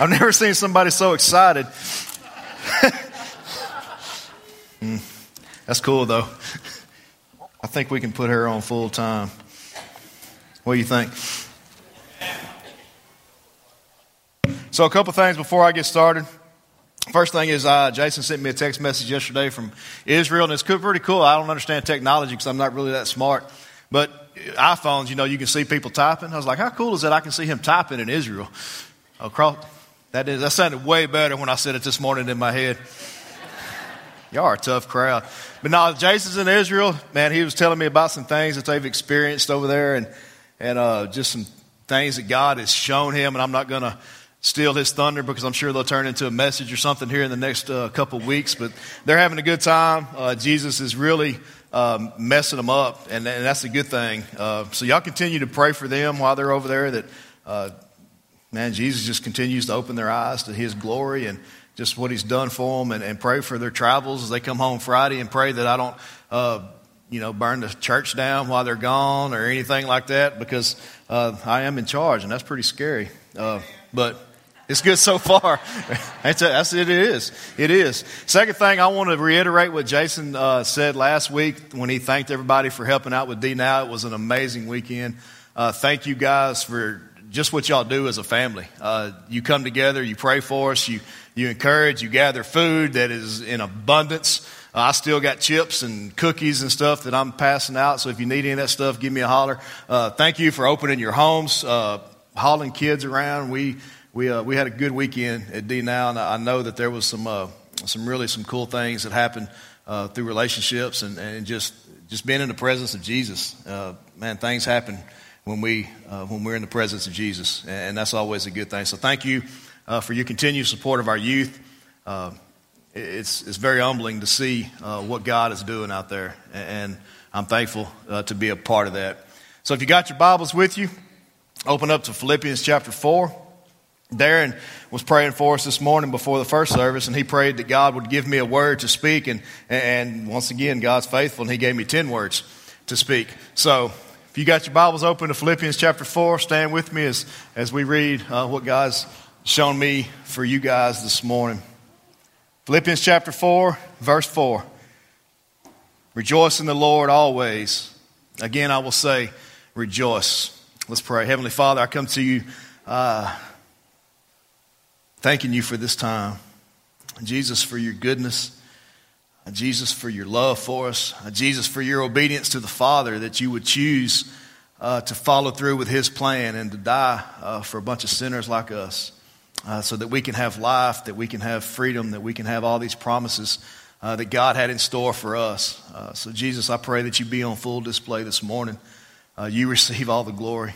I've never seen somebody so excited. mm, that's cool, though. I think we can put her on full time. What do you think? So, a couple things before I get started. First thing is, uh, Jason sent me a text message yesterday from Israel, and it's pretty cool. I don't understand technology because I'm not really that smart. But iPhones, you know, you can see people typing. I was like, how cool is that? I can see him typing in Israel. Across, that, is, that sounded way better when I said it this morning in my head. Y'all are a tough crowd. But now Jason's in Israel. Man, he was telling me about some things that they've experienced over there and, and uh, just some things that God has shown him. And I'm not going to steal his thunder because I'm sure they'll turn into a message or something here in the next uh, couple weeks. But they're having a good time. Uh, Jesus is really um, messing them up, and, and, that's a good thing. Uh, so y'all continue to pray for them while they're over there. That uh, man, Jesus just continues to open their eyes to His glory and just what He's done for them, and, and pray for their travels as they come home Friday, and pray that I don't. Uh, you know, burn the church down while they're gone or anything like that because uh, I am in charge and that's pretty scary. but it's good so far. That's, that's it is. It is. Second thing, I want to reiterate what Jason uh, said last week when he thanked everybody for helping out with D Now. It was an amazing weekend. Uh, thank you guys for just what y'all do as a family. Uh, you come together, you pray for us, you, you encourage, you gather food that is in abundance. Uh, I still got chips and cookies and stuff that I'm passing out. So if you need any of that stuff, give me a holler. Uh, thank you for opening your homes, uh, hauling kids around. We we, uh, we had a good weekend at D Now, and I know that there was some, uh, some really some cool things that happened through relationships and, and just, just being in the presence of Jesus. Man, things happen when, we, uh, when we're in the presence of Jesus, and that's always a good thing. So thank you uh, for your continued support of our youth. it's, it's very humbling to see what God is doing out there, and I'm thankful to be a part of that. So if you got your Bibles with you, open up to Philippians chapter 4. Darren was praying for us this morning before the first service, and he prayed that God would give me a word to speak. And, and once again, God's faithful, and he gave me 10 words to speak. So if you got your Bibles open to Philippians chapter 4, stand with me as, as we read uh, what God's shown me for you guys this morning. Philippians chapter 4, verse 4. Rejoice in the Lord always. Again, I will say, rejoice. Let's pray. Heavenly Father, I come to you. Uh, Thanking you for this time. Jesus, for your goodness. Jesus, for your love for us. Jesus, for your obedience to the Father, that you would choose uh, to follow through with his plan and to die uh, for a bunch of sinners like us. Uh, so that we can have life, that we can have freedom, that we can have all these promises uh, that God had in store for us. Uh, so, Jesus, I pray that you be on full display this morning. Uh, you receive all the glory.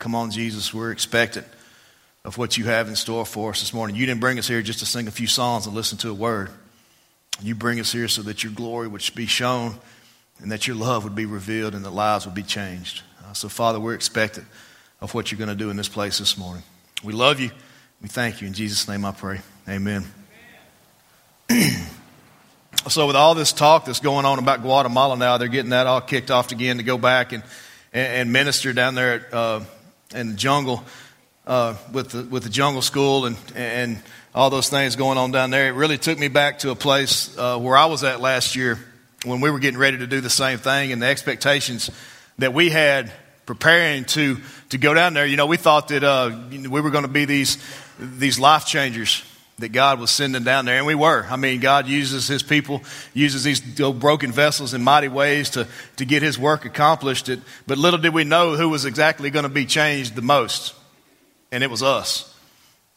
come on, Jesus, we're expectant of what you have in store for us this morning. You didn't bring us here just to sing a few songs and listen to a word. You bring us here so that your glory would be shown and that your love would be revealed and that lives would be changed. Uh, so, Father, we're expectant of what you're going to do in this place this morning. We love you. We thank you. In Jesus' name I pray. Amen. so, with all this talk that's going on about Guatemala now, they're getting that all kicked off again to go back and, and, minister down there at, uh, in the jungle uh, with, the, with the jungle school and, and all those things going on down there. It really took me back to a place uh, where I was at last year when we were getting ready to do the same thing and the expectations that we had preparing to, to go down there. You know, we thought that uh, we were going to be these, these life changers that God was sending down there, and we were. I mean, God uses His people, uses these broken vessels in mighty ways to, to get His work accomplished. But little did we know who was exactly going to be changed the most and it was us.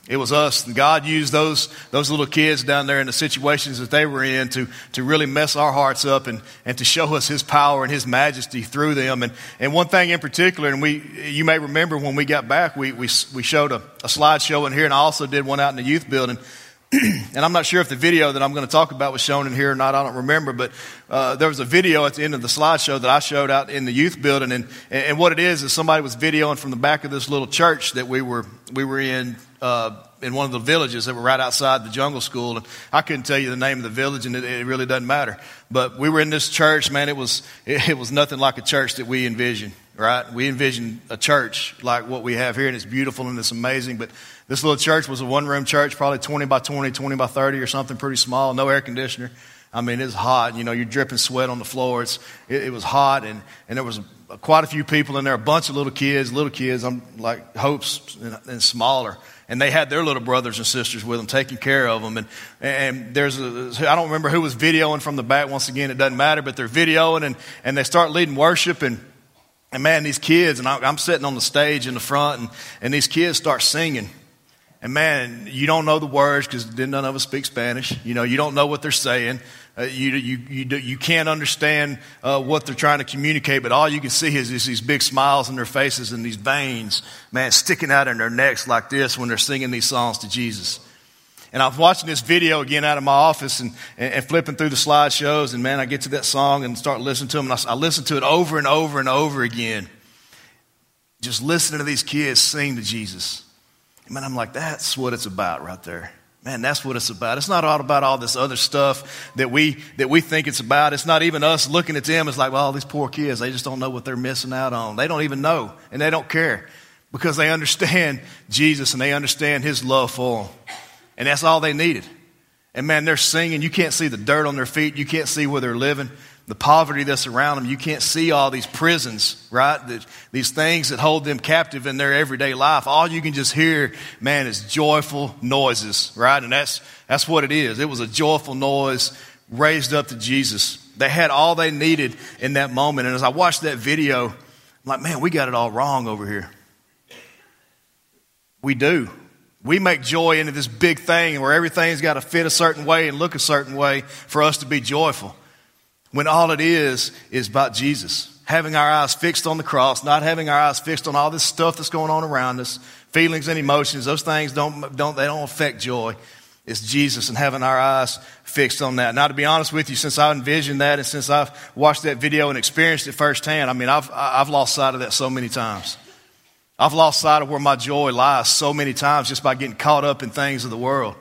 It was us. God used those, those little kids down there in the situations that they were in to, to really mess our hearts up and, and to show us His power and His majesty through them. And, and one thing in particular, and we, you may remember when we got back, we, we, we showed a, a slideshow in here, and I also did one out in the youth building. and I'm not sure if the video that I'm going to talk about was shown in here or not. I don't remember, but uh, there was a video at the end of the slideshow that I showed out in the youth building, and and what it is is somebody was videoing from the back of this little church that we were we were in uh, in one of the villages that were right outside the jungle school. And I couldn't tell you the name of the village, and it, it really doesn't matter. But we were in this church, man. It was it, it was nothing like a church that we envisioned. Right? We envisioned a church like what we have here, and it's beautiful and it's amazing. But this little church was a one room church, probably 20 by 20, 20 by 30 or something pretty small, no air conditioner. I mean, it's hot. You know, you're dripping sweat on the floor. It's, it, it was hot, and, and there was quite a few people in there, a bunch of little kids, little kids, I'm like hopes and, and smaller. And they had their little brothers and sisters with them, taking care of them. And, and there's a, I don't remember who was videoing from the back. Once again, it doesn't matter, but they're videoing and, and they start leading worship. And, and man, these kids, and I, I'm sitting on the stage in the front, and, and these kids start singing. And man, you don't know the words because none of us speak Spanish. You know, you don't know what they're saying. Uh, you, you, you, you can't understand uh, what they're trying to communicate, but all you can see is, is these big smiles on their faces and these veins, man, sticking out in their necks like this when they're singing these songs to Jesus. And I was watching this video again out of my office and, and, and, flipping through the slideshows, and man, I get to that song and start listening to them, and I, I listen to it over and over and over again. Just listening to these kids sing to Jesus. And man, I'm like, that's what it's about right there. Man, that's what it's about. It's not all about all this other stuff that we, that we think it's about. It's not even us looking at them. It's like, well, these poor kids, they just don't know what they're missing out on. They don't even know, and they don't care because they understand Jesus and they understand His love for them. And that's all they needed. And man, they're singing. You can't see the dirt on their feet. You can't see where they're living the poverty that's around them. You can't see all these prisons, right? these things that hold them captive in their everyday life. All you can just hear, man, is joyful noises, right? And that's, that's what it is. It was a joyful noise raised up to Jesus. They had all they needed in that moment. And as I watched that video, I'm like, man, we got it all wrong over here. We do. We make joy into this big thing where everything's got to fit a certain way and look a certain way for us to be joyful when all it is is about Jesus. Having our eyes fixed on the cross, not having our eyes fixed on all this stuff that's going on around us, feelings and emotions, those things don't, don't, they don't affect joy. It's Jesus and having our eyes fixed on that. Now, to be honest with you, since I envisioned that and since I've watched that video and experienced it firsthand, I mean, I've, I've lost sight of that so many times. I've lost sight of where my joy lies so many times just by getting caught up in things of the world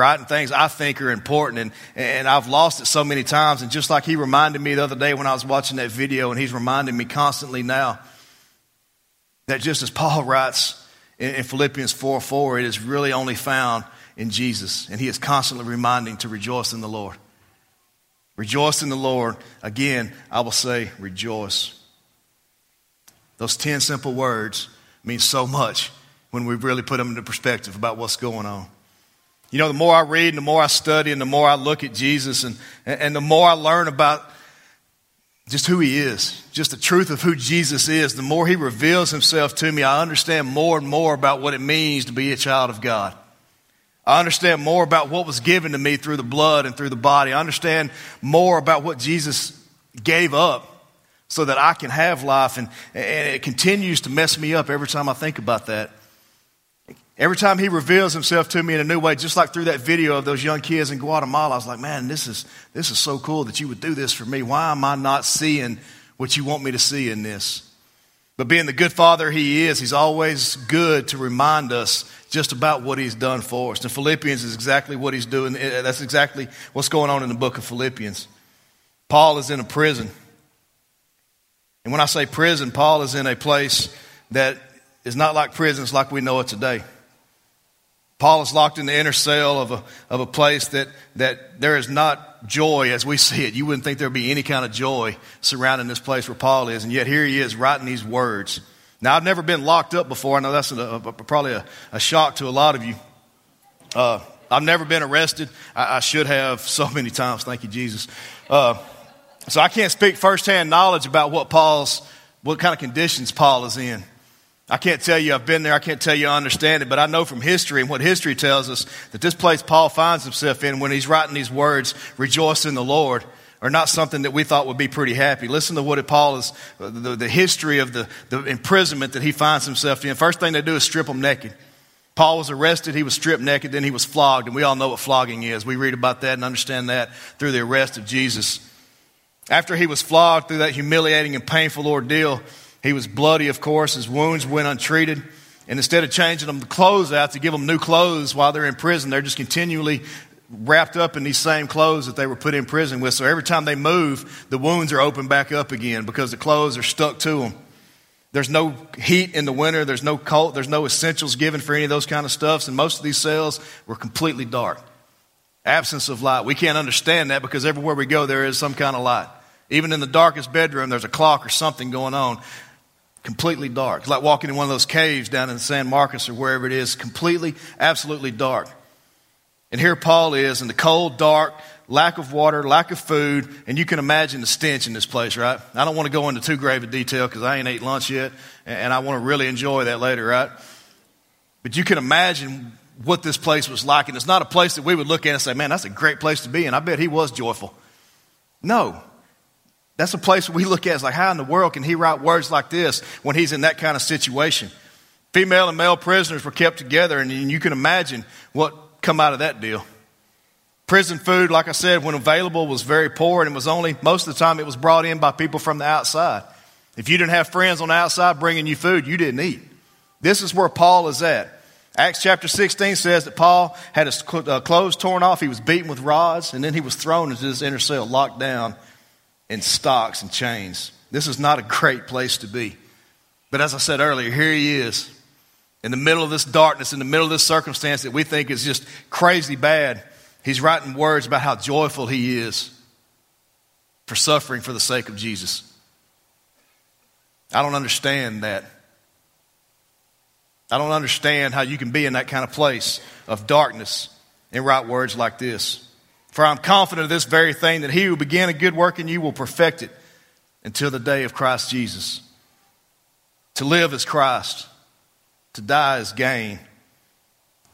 right? And things I think are important. And, and I've lost it so many times. And just like he reminded me the other day when I was watching that video, and he's reminding me constantly now that just as Paul writes in, in Philippians 4 4, it is really only found in Jesus. And he is constantly reminding to rejoice in the Lord. Rejoice in the Lord. Again, I will say, rejoice. Those 10 simple words mean so much when we really put them into perspective about what's going on. You know, the more I read and the more I study and the more I look at Jesus and, and the more I learn about just who he is, just the truth of who Jesus is, the more he reveals himself to me, I understand more and more about what it means to be a child of God. I understand more about what was given to me through the blood and through the body. I understand more about what Jesus gave up so that I can have life. And, and it continues to mess me up every time I think about that. Every time he reveals himself to me in a new way, just like through that video of those young kids in Guatemala, I was like, man, this is, this is so cool that you would do this for me. Why am I not seeing what you want me to see in this? But being the good father he is, he's always good to remind us just about what he's done for us. And Philippians is exactly what he's doing. Eh, eh, that's exactly what's going on in the book of Philippians. Paul is in a prison. And when I say prison, Paul is in a place that is not like prisons like we know it today. Paul is locked in the inner cell of a, of a place that, that there is not joy as we see it. You wouldn't think there'd be any kind of joy surrounding this place where Paul is, and yet here he is writing these words. Now, I've never been locked up before. I know that's a, a, probably a, a, shock to a lot of you. Uh, I've never been arrested. I, I, should have so many times. Thank you, Jesus. Uh, so I can't speak firsthand knowledge about what Paul's, what kind of conditions Paul is in. I can't tell you I've been there. I can't tell you I understand it, but I know from history and what history tells us that this place Paul finds himself in when he's writing these words, rejoice in the Lord, are not something that we thought would be pretty happy. Listen to what Paul is, uh, the, the history of the, the imprisonment that he finds himself in. First thing they do is strip him naked. Paul was arrested, he was stripped naked, then he was flogged, and we all know what flogging is. We read about that and understand that through the arrest of Jesus. After he was flogged through that humiliating and painful ordeal, he was bloody, of course. His wounds went untreated. And instead of changing them the clothes out to give them new clothes while they're in prison, they're just continually wrapped up in these same clothes that they were put in prison with. So every time they move, the wounds are opened back up again because the clothes are stuck to them. There's no heat in the winter. There's no cold. There's no essentials given for any of those kind of stuffs. And most of these cells were completely dark. Absence of light. We can't understand that because everywhere we go, there is some kind of light. Even in the darkest bedroom, there's a clock or something going on. Completely dark. It's like walking in one of those caves down in San Marcos or wherever it is. Completely, absolutely dark. And here Paul is in the cold, dark, lack of water, lack of food, and you can imagine the stench in this place, right? I don't want to go into too grave a detail because I ain't ate lunch yet, and I want to really enjoy that later, right? But you can imagine what this place was like, and it's not a place that we would look at and say, man, that's a great place to be, and I bet he was joyful. No. That's a place we look at as like, how in the world can he write words like this when he's in that kind of situation? Female and male prisoners were kept together, and you can imagine what come out of that deal. Prison food, like I said, when available, was very poor, and it was only, most of the time, it was brought in by people from the outside. If you didn't have friends on the outside bringing you food, you didn't eat. This is where Paul is at. Acts chapter 16 says that Paul had his uh, clothes torn off, he was beaten with rods, and then he was thrown into this inner cell, locked down in stocks and chains. This is not a great place to be. But as I said earlier, here he is in the middle of this darkness, in the middle of this circumstance that we think is just crazy bad, he's writing words about how joyful he is for suffering for the sake of Jesus. I don't understand that. I don't understand how you can be in that kind of place of darkness and write words like this. For I'm confident of this very thing that he who began a good work in you will perfect it until the day of Christ Jesus. To live as Christ to die is gain.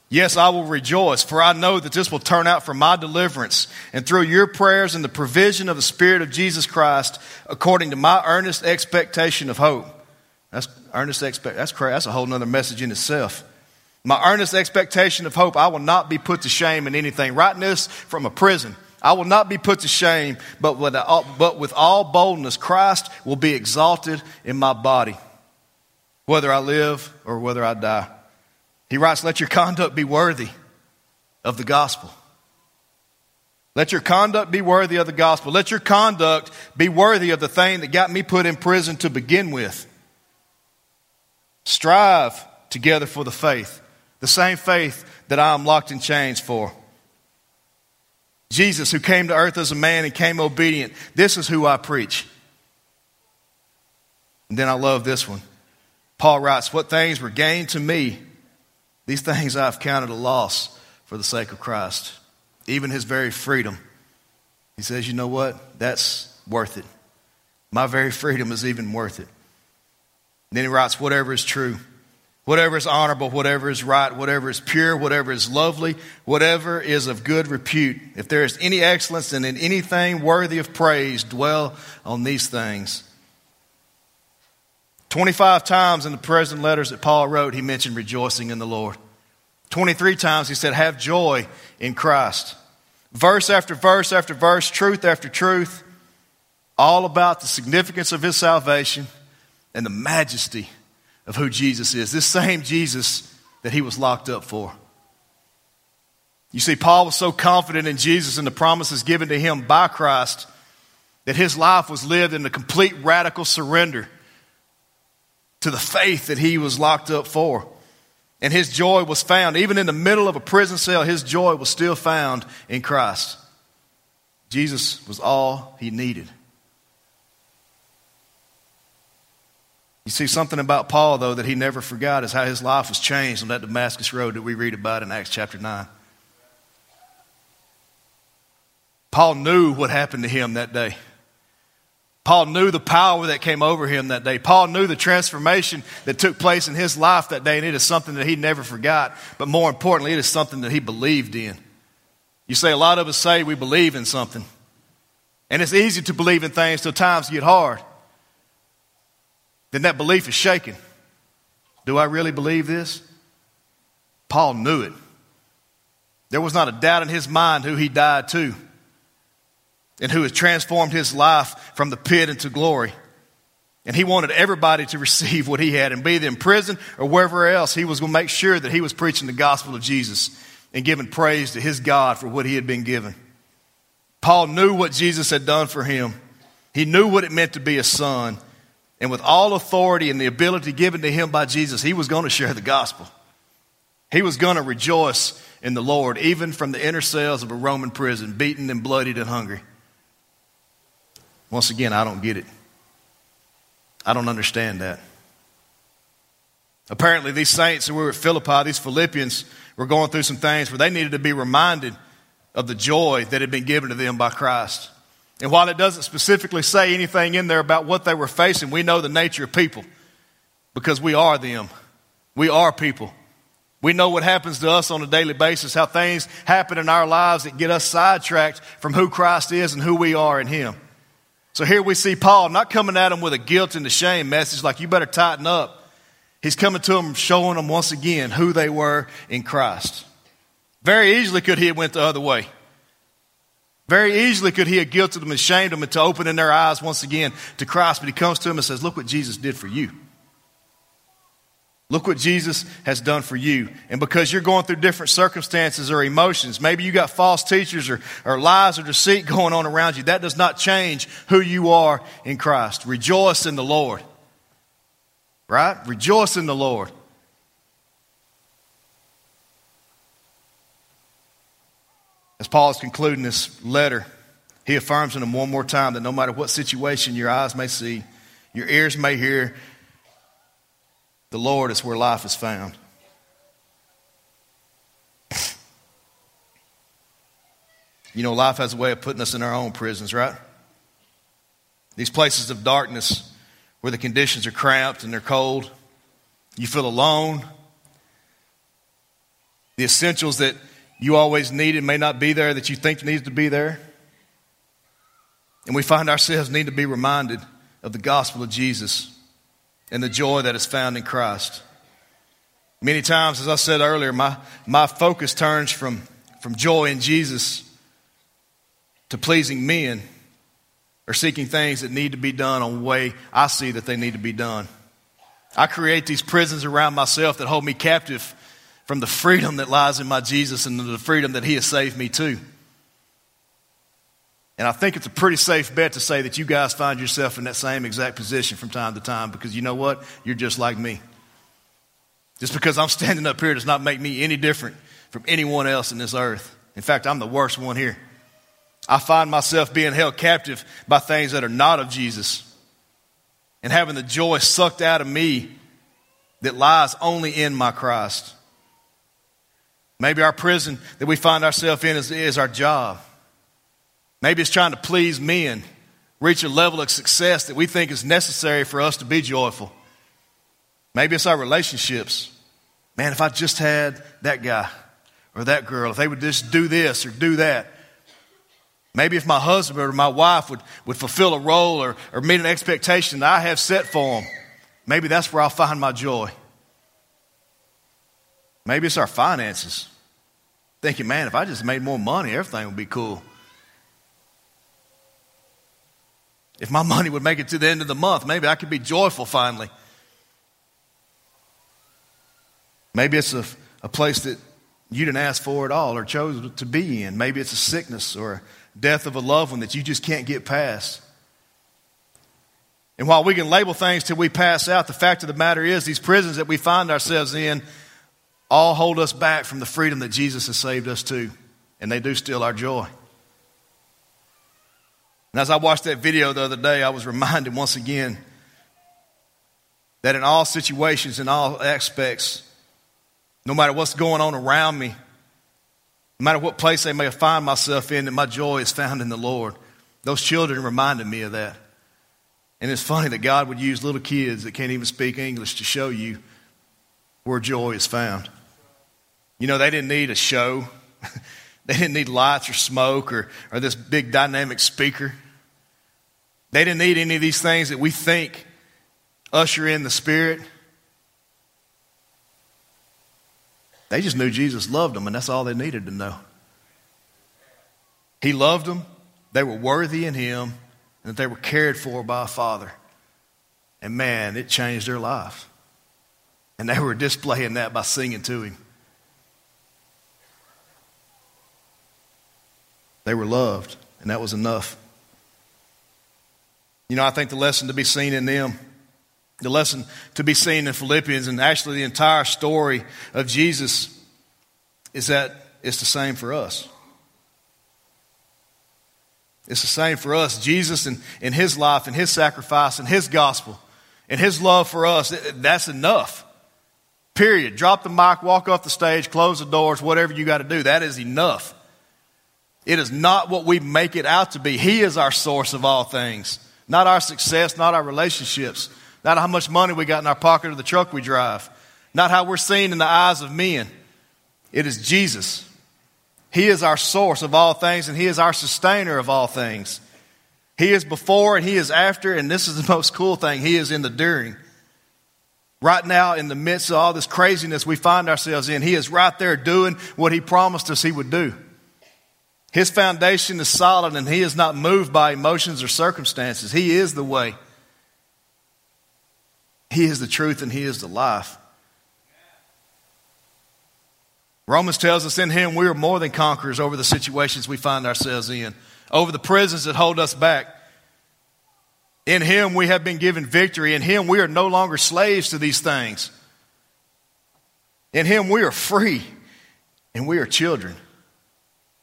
Yes, I will rejoice, for I know that this will turn out for my deliverance and through your prayers and the provision of the Spirit of Jesus Christ, according to my earnest expectation of hope. That's earnest expect. That's. That's a whole other message in itself. My earnest expectation of hope. I will not be put to shame in anything. Writing this from a prison. I will not be put to shame, but with, but with all boldness, Christ will be exalted in my body whether I live or whether I die. He writes, Let your conduct be worthy of the gospel. Let your conduct be worthy of the gospel. Let your conduct be worthy of the thing that got me put in prison to begin with. Strive together for the faith, the same faith that I am locked in chains for. Jesus, who came to earth as a man and came obedient, this is who I preach. And then I love this one. Paul writes, What things were gained to me, these things I've counted a loss for the sake of Christ. Even his very freedom. He says, You know what? That's worth it. My very freedom is even worth it. And then he writes, Whatever is true, whatever is honorable, whatever is right, whatever is pure, whatever is lovely, whatever is of good repute, if there is any excellence and in anything worthy of praise, dwell on these things. 25 times in the present letters that Paul wrote, he mentioned rejoicing in the Lord. 23 times he said, Have joy in Christ. Verse after verse after verse, truth after truth, all about the significance of his salvation and the majesty of who Jesus is. This same Jesus that he was locked up for. You see, Paul was so confident in Jesus and the promises given to him by Christ that his life was lived in a complete radical surrender to the faith that he was locked up for. And his joy was found, even in the middle of a prison cell, his joy was still found in Christ. Jesus was all he needed. You see, something about Paul, though, that he never forgot is how his life was changed on that Damascus road that we read about in Acts chapter 9. Paul knew what happened to him that day. Paul knew the power that came over him that day. Paul knew the transformation that took place in his life that day, and it is something that he never forgot. But more importantly, it is something that he believed in. You say, a lot of us say we believe in something. And it's easy to believe in things till times get hard. Then that belief is shaken. Do I really believe this? Paul knew it. There was not a doubt in his mind who he died to and who has transformed his life from the pit into glory. And he wanted everybody to receive what he had and be in prison or wherever else. He was going to make sure that he was preaching the gospel of Jesus and giving praise to his God for what he had been given. Paul knew what Jesus had done for him. He knew what it meant to be a son. And with all authority and the ability given to him by Jesus, he was going to share the gospel. He was going to rejoice in the Lord, even from the inner cells of a Roman prison, beaten and bloodied and hungry. Once again, I don't get it. I don't understand that. Apparently, these saints who were at Philippi, these Philippians, were going through some things where they needed to be reminded of the joy that had been given to them by Christ. And while it doesn't specifically say anything in there about what they were facing, we know the nature of people because we are them. We are people. We know what happens to us on a daily basis, how things happen in our lives that get us sidetracked from who Christ is and who we are in Him. So here we see Paul not coming at them with a guilt and a shame message like, you better tighten up. He's coming to them, showing them once again who they were in Christ. Very easily could he have went the other way. Very easily could he have guilted them and shamed them into opening their eyes once again to Christ, but he comes to them and says, Look what Jesus did for you. Look what Jesus has done for you. And because you're going through different circumstances or emotions, maybe you got false teachers or, or lies or deceit going on around you, that does not change who you are in Christ. Rejoice in the Lord. Right? Rejoice in the Lord. As Paul is concluding this letter, he affirms to them one more time that no matter what situation your eyes may see, your ears may hear, the Lord is where life is found. You know, life has a way of putting us in our own prisons, right? These places of darkness where the conditions are cramped and they're cold. You feel alone. The essentials that you always needed may not be there that you think needs to be there. And we find ourselves need to be reminded of the gospel of Jesus and the joy that is found in Christ. Many times, as I said earlier, my, my focus turns from, from joy in Jesus to pleasing men or seeking things that need to be done on the way I see that they need to be done. I create these prisons around myself that hold me captive from the freedom that lies in my Jesus and the freedom that He has saved me to. And I think it's a pretty safe bet to say that you guys find yourself in that same exact position from time to time because you know what? You're just like me. Just because I'm standing up here does not make me any different from anyone else in this earth. In fact, I'm the worst one here. I find myself being held captive by things that are not of Jesus and having the joy sucked out of me that lies only in my Christ. Maybe our prison that we find ourselves in is, is our job. Maybe it's trying to please men, reach a level of success that we think is necessary for us to be joyful. Maybe it's our relationships. Man, if I just had that guy or that girl, if they would just do this or do that. Maybe if my husband or my wife would, would fulfill a role or, or meet an expectation that I have set for them, maybe that's where I'll find my joy. Maybe it's our finances. Thinking, man, if I just made more money, everything would be cool. If my money would make it to the end of the month, maybe I could be joyful finally. Maybe it's a, a place that you didn't ask for at all or chose to be in. Maybe it's a sickness or a death of a loved one that you just can't get past. And while we can label things till we pass out, the fact of the matter is these prisons that we find ourselves in all hold us back from the freedom that Jesus has saved us to. And they do steal our joy. And as I watched that video the other day, I was reminded once again that in all situations, in all aspects, no matter what's going on around me, no matter what place I may find myself in, that my joy is found in the Lord. Those children reminded me of that. And it's funny that God would use little kids that can't even speak English to show you where joy is found. You know, they didn't need a show. they didn't need lights or smoke or, or this big dynamic speaker. They didn't need any of these things that we think usher in the Spirit. They just knew Jesus loved them, and that's all they needed to know. He loved them, they were worthy in Him, and that they were cared for by a Father. And man, it changed their life. And they were displaying that by singing to him. They were loved, and that was enough. You know, I think the lesson to be seen in them, the lesson to be seen in Philippians, and actually the entire story of Jesus is that it's the same for us. It's the same for us. Jesus and in his life and his sacrifice and his gospel and his love for us, that's enough. Period. Drop the mic, walk off the stage, close the doors, whatever you got to do. That is enough. It is not what we make it out to be. He is our source of all things. Not our success, not our relationships, not how much money we got in our pocket or the truck we drive, not how we're seen in the eyes of men. It is Jesus. He is our source of all things and He is our sustainer of all things. He is before and He is after, and this is the most cool thing He is in the during. Right now, in the midst of all this craziness we find ourselves in, He is right there doing what He promised us He would do. His foundation is solid and he is not moved by emotions or circumstances. He is the way. He is the truth and he is the life. Romans tells us in him we are more than conquerors over the situations we find ourselves in, over the prisons that hold us back. In him we have been given victory. In him we are no longer slaves to these things. In him we are free and we are children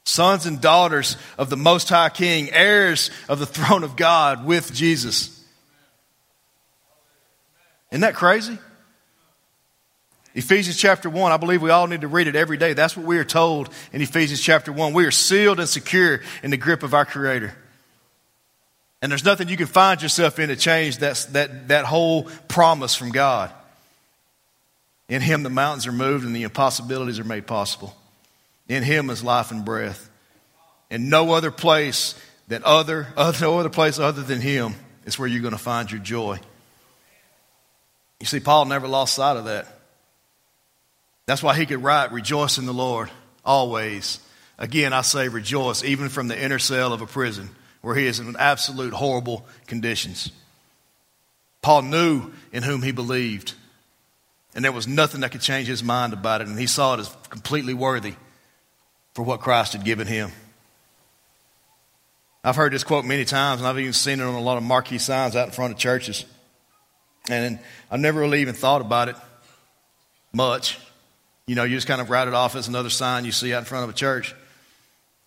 sons and daughters of the Most High King, heirs of the throne of God with Jesus. Isn't that crazy? Ephesians chapter 1, I believe we all need to read it every day. That's what we are told in Ephesians chapter 1. We are sealed and secure in the grip of our Creator. And there's nothing you can find yourself in to change that, that, that whole promise from God. In Him, the mountains are moved and the impossibilities are made possible. In him is life and breath. And no other place that other, other uh, no other place other than him is where you're going to find your joy. You see, Paul never lost sight of that. That's why he could write, Rejoice in the Lord always. Again, I say rejoice, even from the inner cell of a prison where he is in absolute horrible conditions. Paul knew in whom he believed, and there was nothing that could change his mind about it, and he saw it as completely worthy for what Christ had given him. I've heard this quote many times, and I've even seen it on a lot of marquee signs out in front of churches. And I've never really even thought about it much. You know, you just kind of write it off as another sign you see out in front of a church.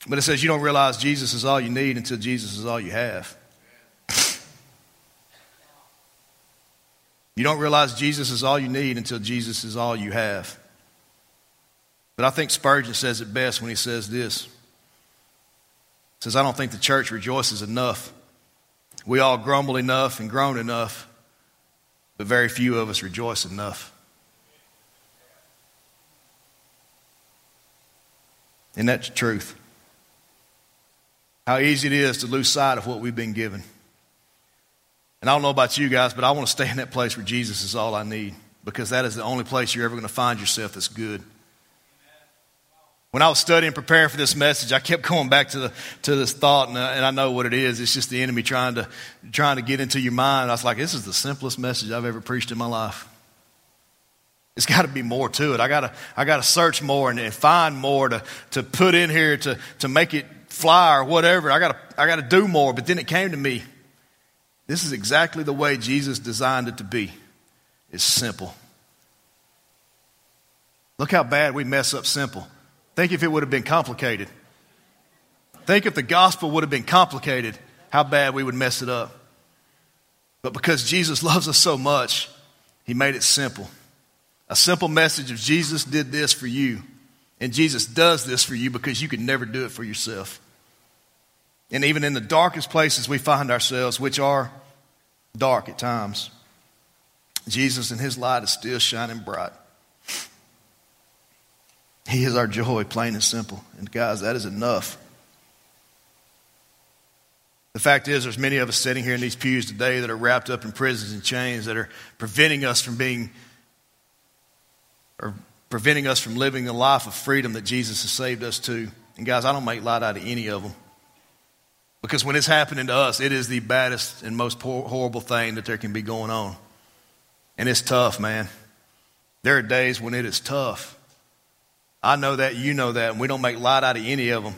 But it says you don't realize Jesus is all you need until Jesus is all you have. You don't realize Jesus is all you need until Jesus is all you have. But I think Spurgeon says it best when he says this. He says, I don't think the church rejoices enough. We all grumble enough and groan enough, but very few of us rejoice enough. And that's the truth. How easy it is to lose sight of what we've been given. And I don't know about you guys, but I want to stay in that place where Jesus is all I need because that is the only place you're ever going to find yourself that's good. When I was studying, preparing for this message, I kept going back to, the, to this thought, and, uh, and I know what it is. It's just the enemy trying to, trying to get into your mind. I was like, this is the simplest message I've ever preached in my life. It's got to be more to it. I got to, I got to search more and, and, find more to, to put in here to, to make it fly or whatever. I got to, I got to do more. But then it came to me. This is exactly the way Jesus designed it to be. It's simple. Look how bad we mess up simple. Think if it would have been complicated. Think if the gospel would have been complicated, how bad we would mess it up. But because Jesus loves us so much, he made it simple. A simple message of Jesus did this for you, and Jesus does this for you because you could never do it for yourself. And even in the darkest places we find ourselves, which are dark at times, Jesus and his light is still shining bright. He is our joy, plain and simple. And guys, that is enough. The fact is, there's many of us sitting here in these pews today that are wrapped up in prisons and chains that are preventing us from being, or preventing us from living the life of freedom that Jesus has saved us to. And guys, I don't make light out of any of them. Because when it's happening to us, it is the baddest and most horrible thing that there can be going on. And it's tough, man. There are days when it is tough. I know that, you know that, and we don't make light out of any of them.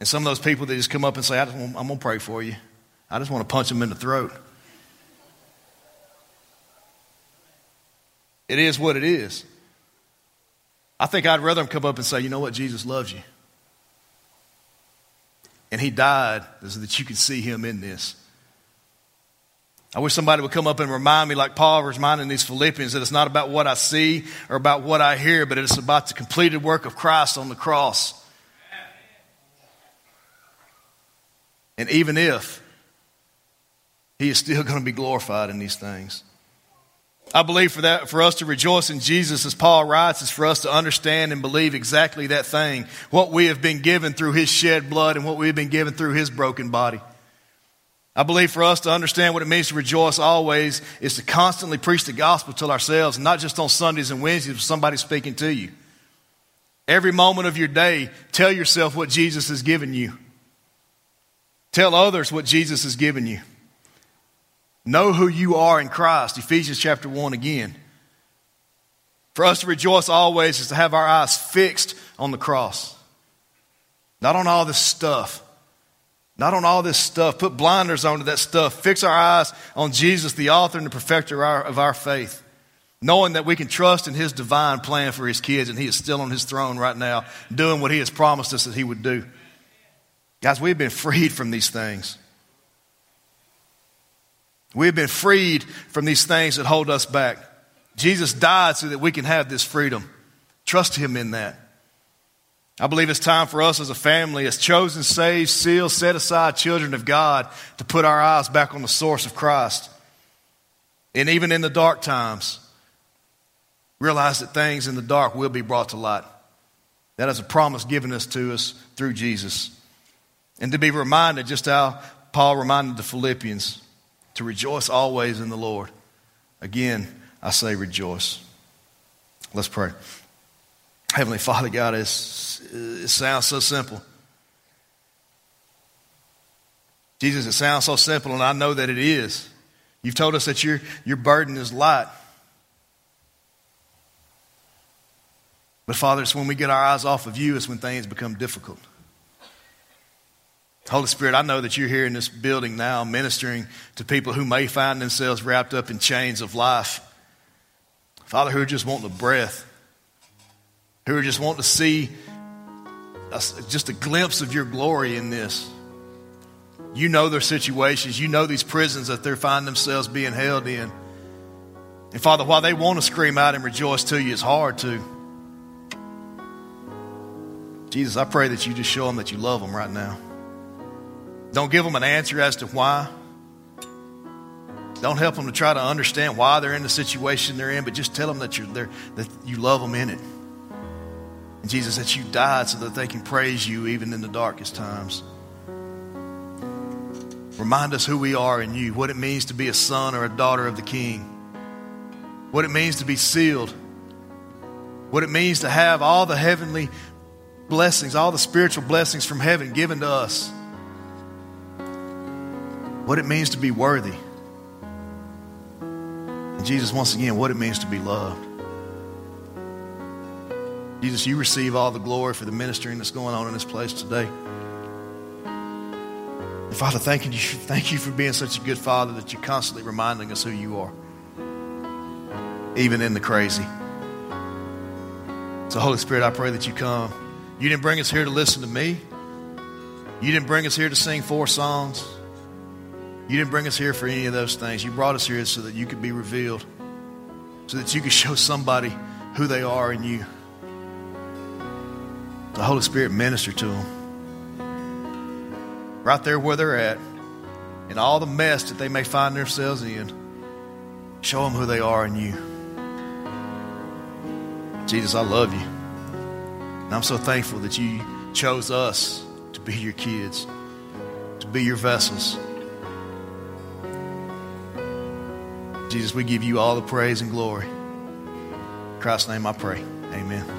And some of those people that just come up and say, I I'm going to pray for you. I just want to punch them in the throat. It is what it is. I think I'd rather them come up and say, you know what, Jesus loves you. And he died so that you could see him in this. I wish somebody would come up and remind me, like Paul was reminding these Philippians, that it's not about what I see or about what I hear, but it's about the completed work of Christ on the cross. And even if he is still going to be glorified in these things. I believe for that, for us to rejoice in Jesus, as Paul writes, is for us to understand and believe exactly that thing, what we have been given through his shed blood and what we have been given through his broken body. I believe for us to understand what it means to rejoice always is to constantly preach the gospel to ourselves, not just on Sundays and Wednesdays with somebody speaking to you. Every moment of your day, tell yourself what Jesus has given you. Tell others what Jesus has given you. Know who you are in Christ. Ephesians chapter 1 again. For us to rejoice always is to have our eyes fixed on the cross, not on all this stuff not on all this stuff. Put blinders onto that stuff. Fix our eyes on Jesus, the author and the perfecter of our, of our faith. Knowing that we can trust in His divine plan for His kids, and He is still on His throne right now, doing what He has promised us that He would do. Guys, we've been freed from these things. We've been freed from these things that hold us back. Jesus died so that we can have this freedom. Trust Him in that. I believe it's time for us as a family, as chosen, saved, sealed, set aside children of God, to put our eyes back on the source of Christ. And even in the dark times, realize that things in the dark will be brought to light. That is a promise given us to us through Jesus. And to be reminded, just how Paul reminded the Philippians, to rejoice always in the Lord. Again, I say rejoice. Let's pray. Heavenly Father, God, it sounds so simple. Jesus, it sounds so simple, and I know that it is. You've told us that your, your burden is light. But Father, it's when we get our eyes off of you, it's when things become difficult. Holy Spirit, I know that you're here in this building now ministering to people who may find themselves wrapped up in chains of life. Father, who are just wanting a breath who just wanting to see a, just a glimpse of your glory in this. You know their situations. You know these prisons that they're finding themselves being held in. And Father, while they want to scream out and rejoice to you, it's hard to. Jesus, I pray that you just show them that you love them right now. Don't give them an answer as to why. Don't help them to try to understand why they're in the situation they're in, but just tell them that, you're, that you love them in it. And Jesus, that you died so that they can praise you even in the darkest times. Remind us who we are in you, what it means to be a son or a daughter of the King, what it means to be sealed, what it means to have all the heavenly blessings, all the spiritual blessings from heaven given to us, what it means to be worthy. And Jesus, once again, what it means to be loved. Jesus, you receive all the glory for the ministering that's going on in this place today. And Father, thank you, thank you for being such a good Father that you're constantly reminding us who you are, even in the crazy. So, Holy Spirit, I pray that you come. You didn't bring us here to listen to me. You didn't bring us here to sing four songs. You didn't bring us here for any of those things. You brought us here so that you could be revealed, so that you could show somebody who they are in you the Holy Spirit minister to them. Right there where they're at, in all the mess that they may find themselves in, show them who they are in you. Jesus, I love you. And I'm so thankful that you chose us to be your kids, to be your vessels. Jesus, we give you all the praise and glory. In Christ's name I pray. Amen.